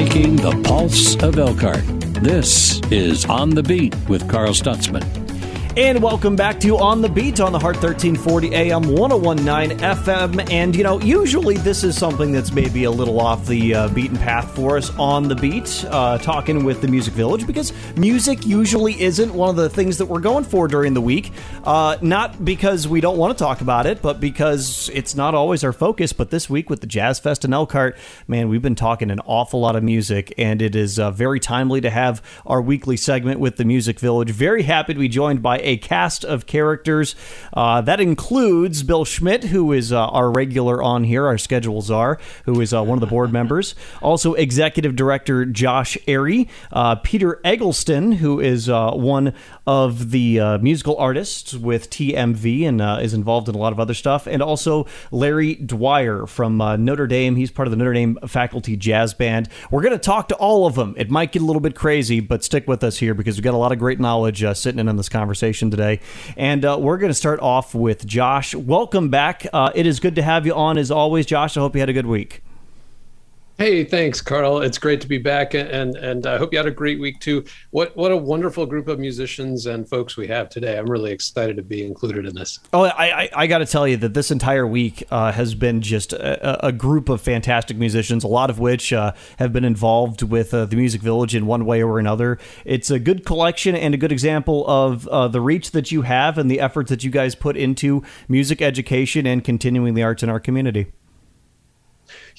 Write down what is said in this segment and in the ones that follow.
Taking the pulse of Elkhart. This is On the Beat with Carl Stutzman. And welcome back to On the Beat on the Heart 1340 AM 1019 FM. And, you know, usually this is something that's maybe a little off the uh, beaten path for us on the beat, uh, talking with the Music Village, because music usually isn't one of the things that we're going for during the week. Uh, not because we don't want to talk about it, but because it's not always our focus. But this week with the Jazz Fest in Elkhart, man, we've been talking an awful lot of music, and it is uh, very timely to have our weekly segment with the Music Village. Very happy to be joined by a cast of characters. Uh, that includes Bill Schmidt, who is uh, our regular on here, our schedules are, who is uh, one of the board members. Also, Executive Director Josh Airy, uh, Peter Eggleston, who is uh, one of the uh, musical artists with TMV and is involved in a lot of other stuff, and also Larry Dwyer from Notre Dame. He's part of the Notre Dame faculty jazz band. We're going to talk to all of them. It might get a little bit crazy, but stick with us here because we've got a lot of great knowledge sitting in on this conversation today. And uh, we're going to start off with Josh. Welcome back. Uh, it is good to have you on as always, Josh. I hope you had a good week. Hey, thanks, Carl. It's great to be back, and and I hope you had a great week too. What what a wonderful group of musicians and folks we have today. I'm really excited to be included in this. Oh, I I, I got to tell you that this entire week uh, has been just a, a, group of fantastic musicians, a lot of which uh, have been involved with uh, the Music Village in one way or another. It's a good collection and a good example of uh, the reach that you have and the efforts that you guys put into music education and continuing the arts in our community.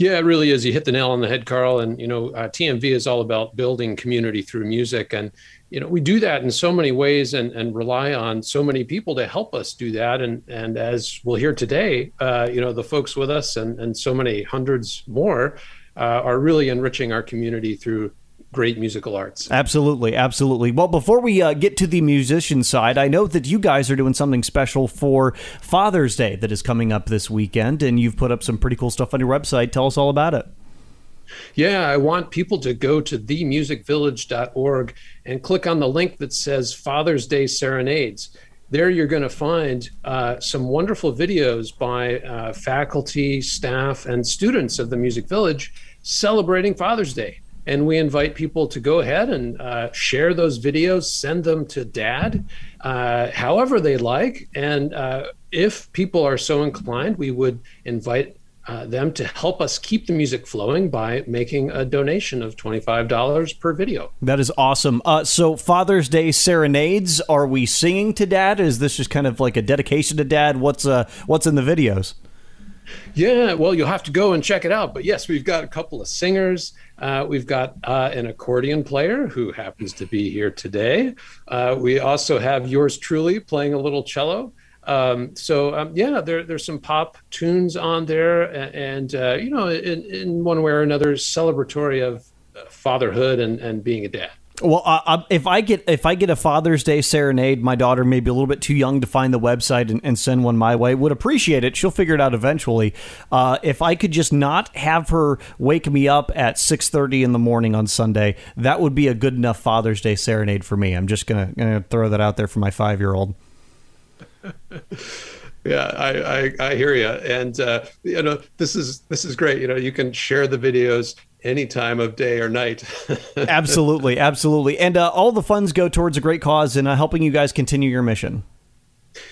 Yeah, it really is. You hit the nail on the head, Carl. And you know, uh, TMV is all about building community through music, and you know, we do that in so many ways, and and rely on so many people to help us do that. And and as we'll hear today, uh, you know, the folks with us and and so many hundreds more uh, are really enriching our community through great musical arts. Absolutely, absolutely. Well, before we uh, get to the musician side, I know that you guys are doing something special for Father's Day that is coming up this weekend, and you've put up some pretty cool stuff on your website. Tell us all about it. Yeah, I want people to go to themusicvillage.org and click on the link that says Father's Day Serenades. There, you're going to find uh, some wonderful videos by uh, faculty, staff, and students of the Music Village celebrating Father's Day and we invite people to go ahead and uh, share those videos send them to dad uh, however they like and uh, if people are so inclined we would invite uh, them to help us keep the music flowing by making a donation of $25 per video. That is awesome. Uh, so, Father's Day serenades, are we singing to dad? Is this just kind of like a dedication to dad? What's, uh, what's in the videos? Yeah, well, you'll have to go and check it out. But yes, we've got a couple of singers. Uh, we've got uh, an accordion player who happens to be here today. Uh, we also have yours truly playing a little cello. Um, so um, yeah, there, there's some pop tunes on there, and, uh, you know, in, in one way or another, celebratory of uh, fatherhood and, and being a dad. Well, if I get if I get a Father's Day serenade, my daughter may be a little bit too young to find the website and, and send one my way. Would appreciate it. She'll figure it out eventually. Uh, if I could just not have her wake me up at six thirty in the morning on Sunday, that would be a good enough Father's Day serenade for me. I'm just gonna, gonna throw that out there for my five year old. yeah I, I, I hear you and uh, you know this is this is great you know you can share the videos any time of day or night. absolutely, absolutely. And uh, all the funds go towards a great cause and uh, helping you guys continue your mission.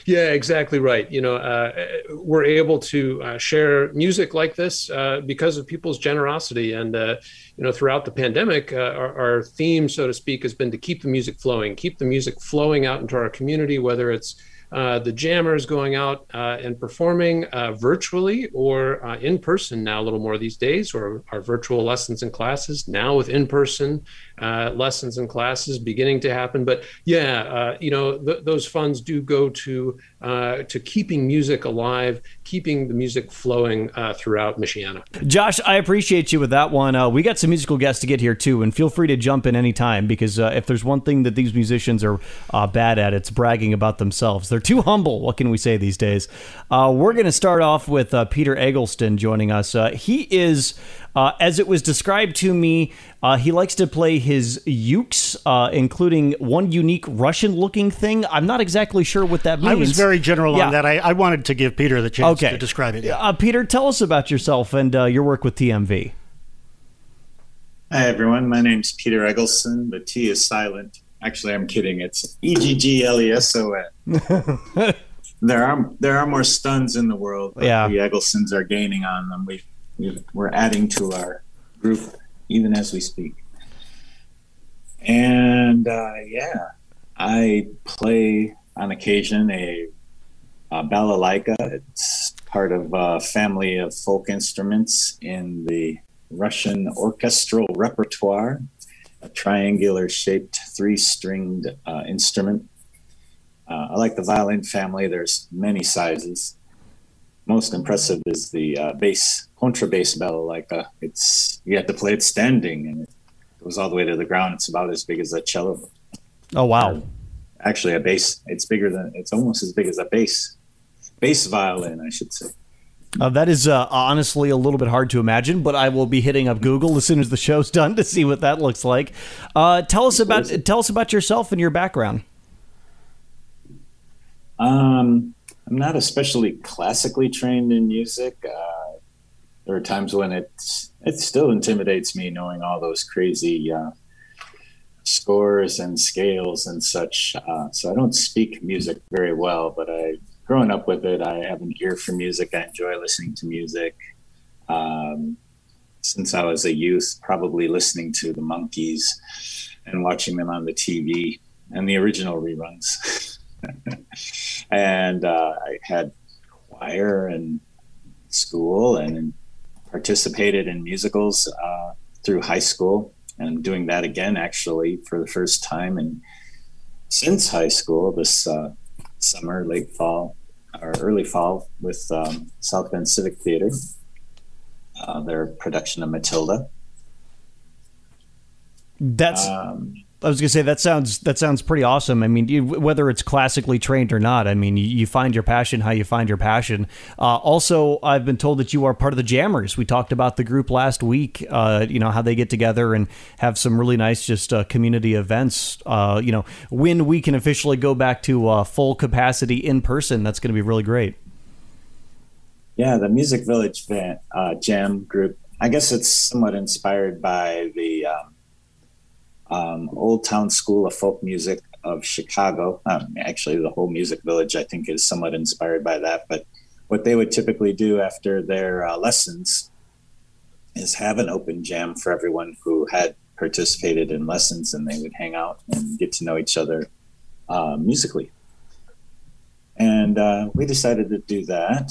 Yeah, exactly right. You know, uh, we're able to uh, share music like this uh, because of people's generosity. And, uh, you know, throughout the pandemic, our, our, theme, so to speak, has been to keep the music flowing, keep the music flowing out into our community, whether it's uh, the jammers going out uh, and performing uh, virtually or uh, in person now a little more these days, or our virtual lessons and classes now with in person uh, lessons and classes beginning to happen. But yeah, you know, th- those funds do go to to keeping music alive, keeping the music flowing throughout Michiana. Josh, I appreciate you with that one. we got some musical guests to get here too, and feel free to jump in anytime because if there's one thing that these musicians are bad at, it's bragging about themselves. They're too humble. What can we say these days? Uh, we're going to start off with uh, Peter Eggleston joining us. Uh, he is, uh, as it was described to me, uh, he likes to play his ukes, uh, including one unique Russian-looking thing. I'm not exactly sure what that means. I was very general yeah. on that. I, I, wanted to give Peter the chance okay. to describe it. Yeah. Peter, tell us about yourself and your work with TMV. Hi, everyone. My name's Peter Eggleson. The T is silent. Actually, I'm kidding. It's E G G L E S O N. There are there are more stuns in the world. yeah, the Egglesons are gaining on them. We we're adding to our group even as we speak. And uh, yeah, I play on occasion a, a balalaika. It's part of a family of folk instruments in the Russian orchestral repertoire, a triangular shaped three stringed uh, instrument. Uh, I like the violin family. There's many sizes. Most impressive is the uh, bass, contrabass balalaika. It's you have to play it standing, and it goes all the way to the ground. It's about as big as a cello. Oh wow! actually, a bass. It's bigger than. It's almost as big as a bass. Bass violin, I should say. Uh, that is uh, honestly a little bit hard to imagine, but I will be hitting up Google as soon as the show's done to see what that looks like. Uh, tell us about tell us about yourself and your background. Um, I'm not especially classically trained in music. Uh, there are times when it it still intimidates me knowing all those crazy uh, scores and scales and such. Uh, so I don't speak music very well, but I growing up with it, I have an ear for music. I enjoy listening to music. Um, since I was a youth, probably listening to the Monkees and watching them on the TV and the original reruns. and uh, I had choir and school and participated in musicals uh, through high school. And I'm doing that again actually for the first time and since high school this uh, summer late fall or early fall with um, south bend civic theater uh, their production of matilda. That's um, I was gonna say that sounds that sounds pretty awesome. I mean, you, whether it's classically trained or not, I mean, you, you find your passion how you find your passion. Uh, also, I've been told that you are part of the Jammers. We talked about the group last week. Uh, you know how they get together and have some really nice just uh, community events. Uh, you know, when we can officially go back to uh, full capacity in person, that's going to be really great. Yeah, the Music Village van, uh, Jam group. I guess it's somewhat inspired by the. Um, um, Old Town School of Folk Music of Chicago. Um, actually, the whole music village, I think, is somewhat inspired by that. But what they would typically do after their uh, lessons is have an open jam for everyone who had participated in lessons, and they would hang out and get to know each other uh, musically. And uh, we decided to do that.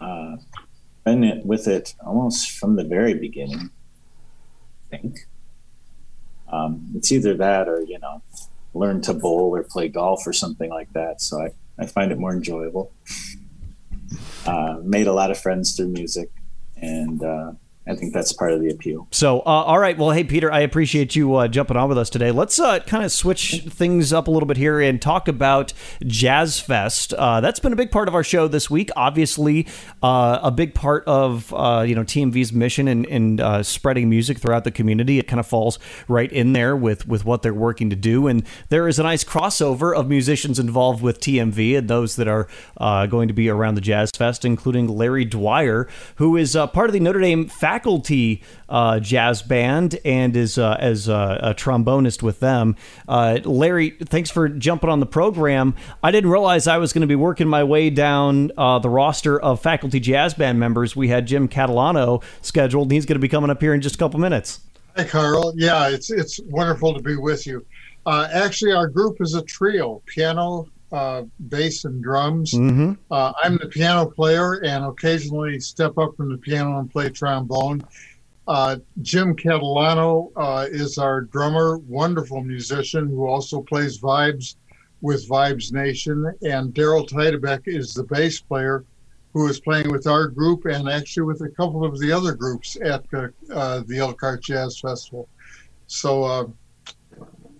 Uh, been with it almost from the very beginning, I think. Um, it's either that or you know learn to bowl or play golf or something like that. So I, I find it more enjoyable. Uh, made a lot of friends through music, and uh, I think that's part of the appeal. So, uh, all right. Well, hey, Peter, I appreciate you uh, jumping on with us today. Let's uh, kind of switch things up a little bit here and talk about Jazz Fest. Uh, that's been a big part of our show this week. Obviously, uh, a big part of uh, you know TMV's mission and, and spreading music throughout the community. It kind of falls right in there with with what they're working to do. And there is a nice crossover of musicians involved with TMV and those that are going to be around the Jazz Fest, including Larry Dwyer, who is part of the Notre Dame faculty uh, jazz band and is uh, as a, a, trombonist with them. Uh, Larry, thanks for jumping on the program. I didn't realize I was going to be working my way down uh, the roster of faculty jazz band members. We had Jim Catalano scheduled, and he's going to be coming up here in just a couple minutes. Hi, Carl. Yeah, it's it's wonderful to be with you. Uh, actually, our group is a trio: piano, uh, bass and drums. Mm-hmm. Uh, I'm the piano player and occasionally step up from the piano and play trombone. Uh, Jim Catalano uh, is our drummer, wonderful musician who also plays vibes with Vibes Nation. And Daryl Teidebeck is the bass player who is playing with our group and actually with a couple of the other groups at uh, the Elkhart Jazz Festival. So uh,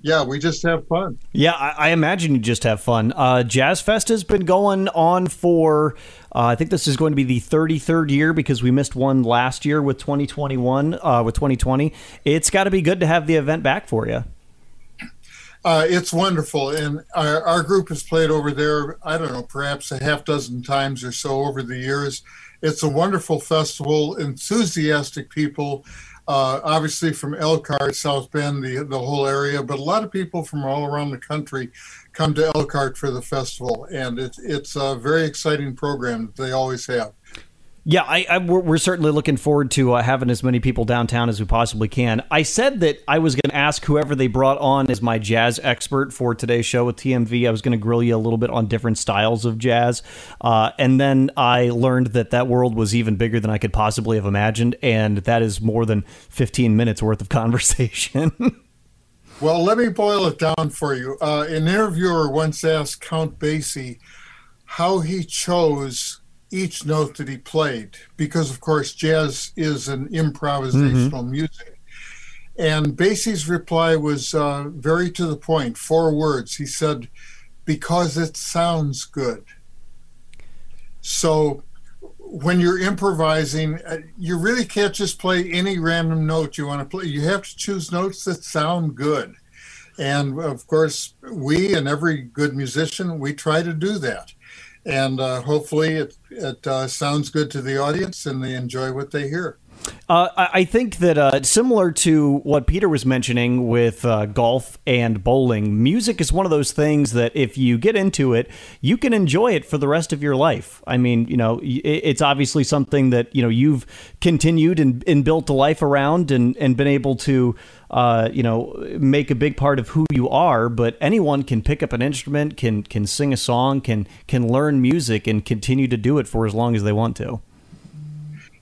yeah, we just have fun. Yeah, I, I imagine you just have fun. Uh, Jazz Fest has been going on for, uh, I think this is going to be the 33rd year because we missed one last year with 2021, uh, with 2020. It's got to be good to have the event back for you. Uh, it's wonderful, and our, our, group has played over there. I don't know, perhaps a half dozen times or so over the years, It's a wonderful festival, enthusiastic people, uh, obviously from Elkhart, South Bend, the, the whole area, but a lot of people from all around the country come to Elkhart for the festival. And it's, it's a very exciting program that they always have. Yeah, I, I, we're, we're, certainly looking forward to uh, having as many people downtown as we possibly can. I said that I was going to ask whoever they brought on as my jazz expert for today's show with TMV. I was going to grill you a little bit on different styles of jazz, uh, and then I learned that that world was even bigger than I could possibly have imagined, and that is more than 15 minutes worth of conversation. well, let me boil it down for you. Uh, an interviewer once asked Count Basie how he chose each note that he played because of course jazz is an improvisational mm-hmm. music. And Basie's reply was uh, very to the point four words. He said because it sounds good. So when you're improvising uh, you really can't just play any random note you want to play. You have to choose notes that sound good. And of course we and every good musician we try to do that and uh, hopefully it, it uh, sounds good to the audience and they enjoy what they hear. Uh, I think that uh, similar to what Peter was mentioning with uh, golf and bowling, music is one of those things that if you get into it, you can enjoy it for the rest of your life. I mean, you know, it's obviously something that you know you've continued and, and built a life around and, and been able to uh, you know, make a big part of who you are. But anyone can pick up an instrument, can can sing a song, can can learn music, and continue to do it for as long as they want to.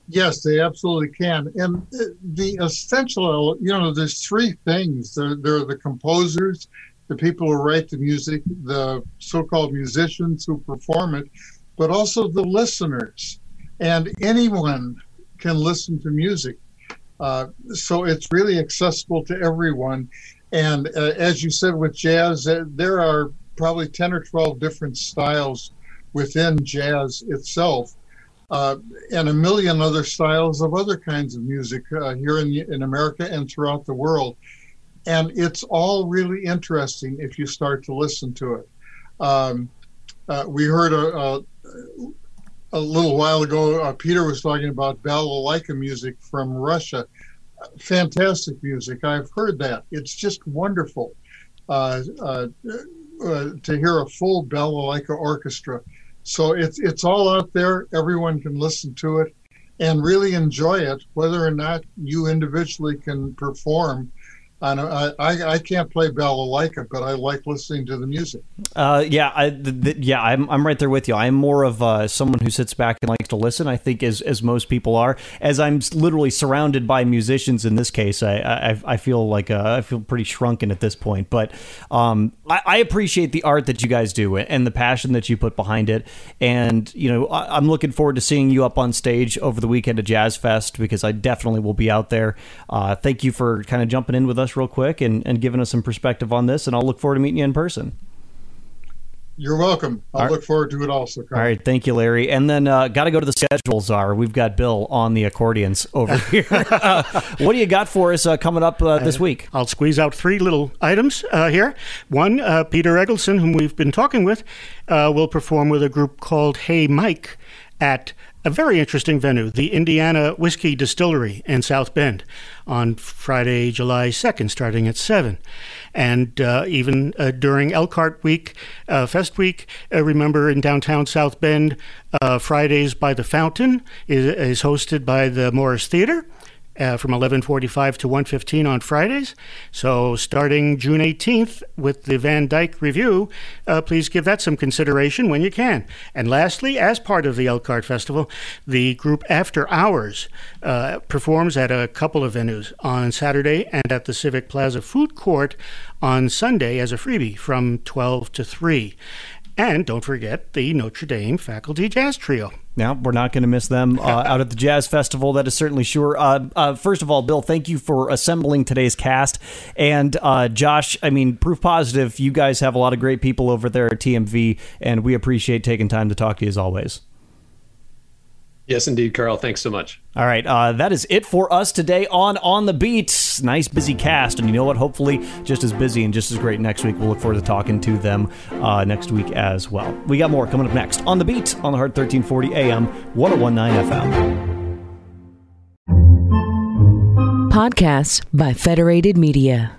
Yes, they absolutely can. And the essential, you know, there's three things. There, there are the composers, the people who write the music, the so-called musicians who perform it, but also the listeners. And anyone can listen to music. Uh, so it's really accessible to everyone. And uh, as you said with jazz, uh, there are probably 10 or 12 different styles within jazz itself. Uh, and a million other styles of other kinds of music uh, here in, in America and throughout the world. And it's all really interesting if you start to listen to it. Um, we heard a, a a little while ago, uh, Peter was talking about balalaika music from Russia. Fantastic music. I've heard that. It's just wonderful uh, uh, uh to hear a full balalaika orchestra. So it's it's all out there. Everyone can listen to it and really enjoy it, whether or not you individually can perform I, I, I can't play balalaika, but I like listening to the music. Uh, yeah, yeah, I'm, I'm right there with you. I'm more of uh, someone who sits back and likes to listen. I think as as most people are. As I'm literally surrounded by musicians in this case, I I, I feel like uh, I feel pretty shrunken at this point. But um, I, I, appreciate the art that you guys do and the passion that you put behind it. And you know, I, am looking forward to seeing you up on stage over the weekend at Jazz Fest because I definitely will be out there. Uh, thank you for kind of jumping in with us us real quick and, and giving us some perspective on this. And I'll look forward to meeting you in person. You're welcome. I'll All look forward to it also. Carl. All right, thank you, Larry. And then uh, got to go to the schedules are. We've got Bill on the accordions over here. uh, what do you got for us uh, coming up uh, this week? I'll squeeze out three little items uh, here. One, uh, Peter Eggleston, whom we've been talking with, will perform with a group called Hey Mike at a very interesting venue, the Indiana Whiskey Distillery in South Bend, on Friday, July 2nd, starting at 7. And uh, even uh, during Elkhart Week, uh, Fest Week, uh, remember in downtown South Bend, uh, Fridays by the Fountain is, is hosted by the Morris Theater uh, from 11:45 to 1:15 on Fridays. So starting June 18th with the Van Dyke Review, uh, please give that some consideration when you can. And lastly, as part of the Elkhart Festival, the group After Hours uh, performs at a couple of venues on Saturday and at the Civic Plaza Food Court on Sunday as a freebie from 12 to 3. And don't forget the Notre Dame Faculty Jazz Trio. Now, we're not going to miss them uh, out at the Jazz Festival. That is certainly sure. Uh, uh, first of all, Bill, thank you for assembling today's cast. And uh, Josh, I mean, proof positive, you guys have a lot of great people over there at TMV, and we appreciate taking time to talk to you as always. Yes, indeed, Carl. Thanks so much. All right, uh, that is it for us today on On the Beat. Nice busy cast, and you know what? Hopefully, just as busy and just as great next week. We'll look forward to talking to them uh, next week as well. We got more coming up next on the Beat on the Heart 1340 AM, 1019 FM. Podcasts by Federated Media.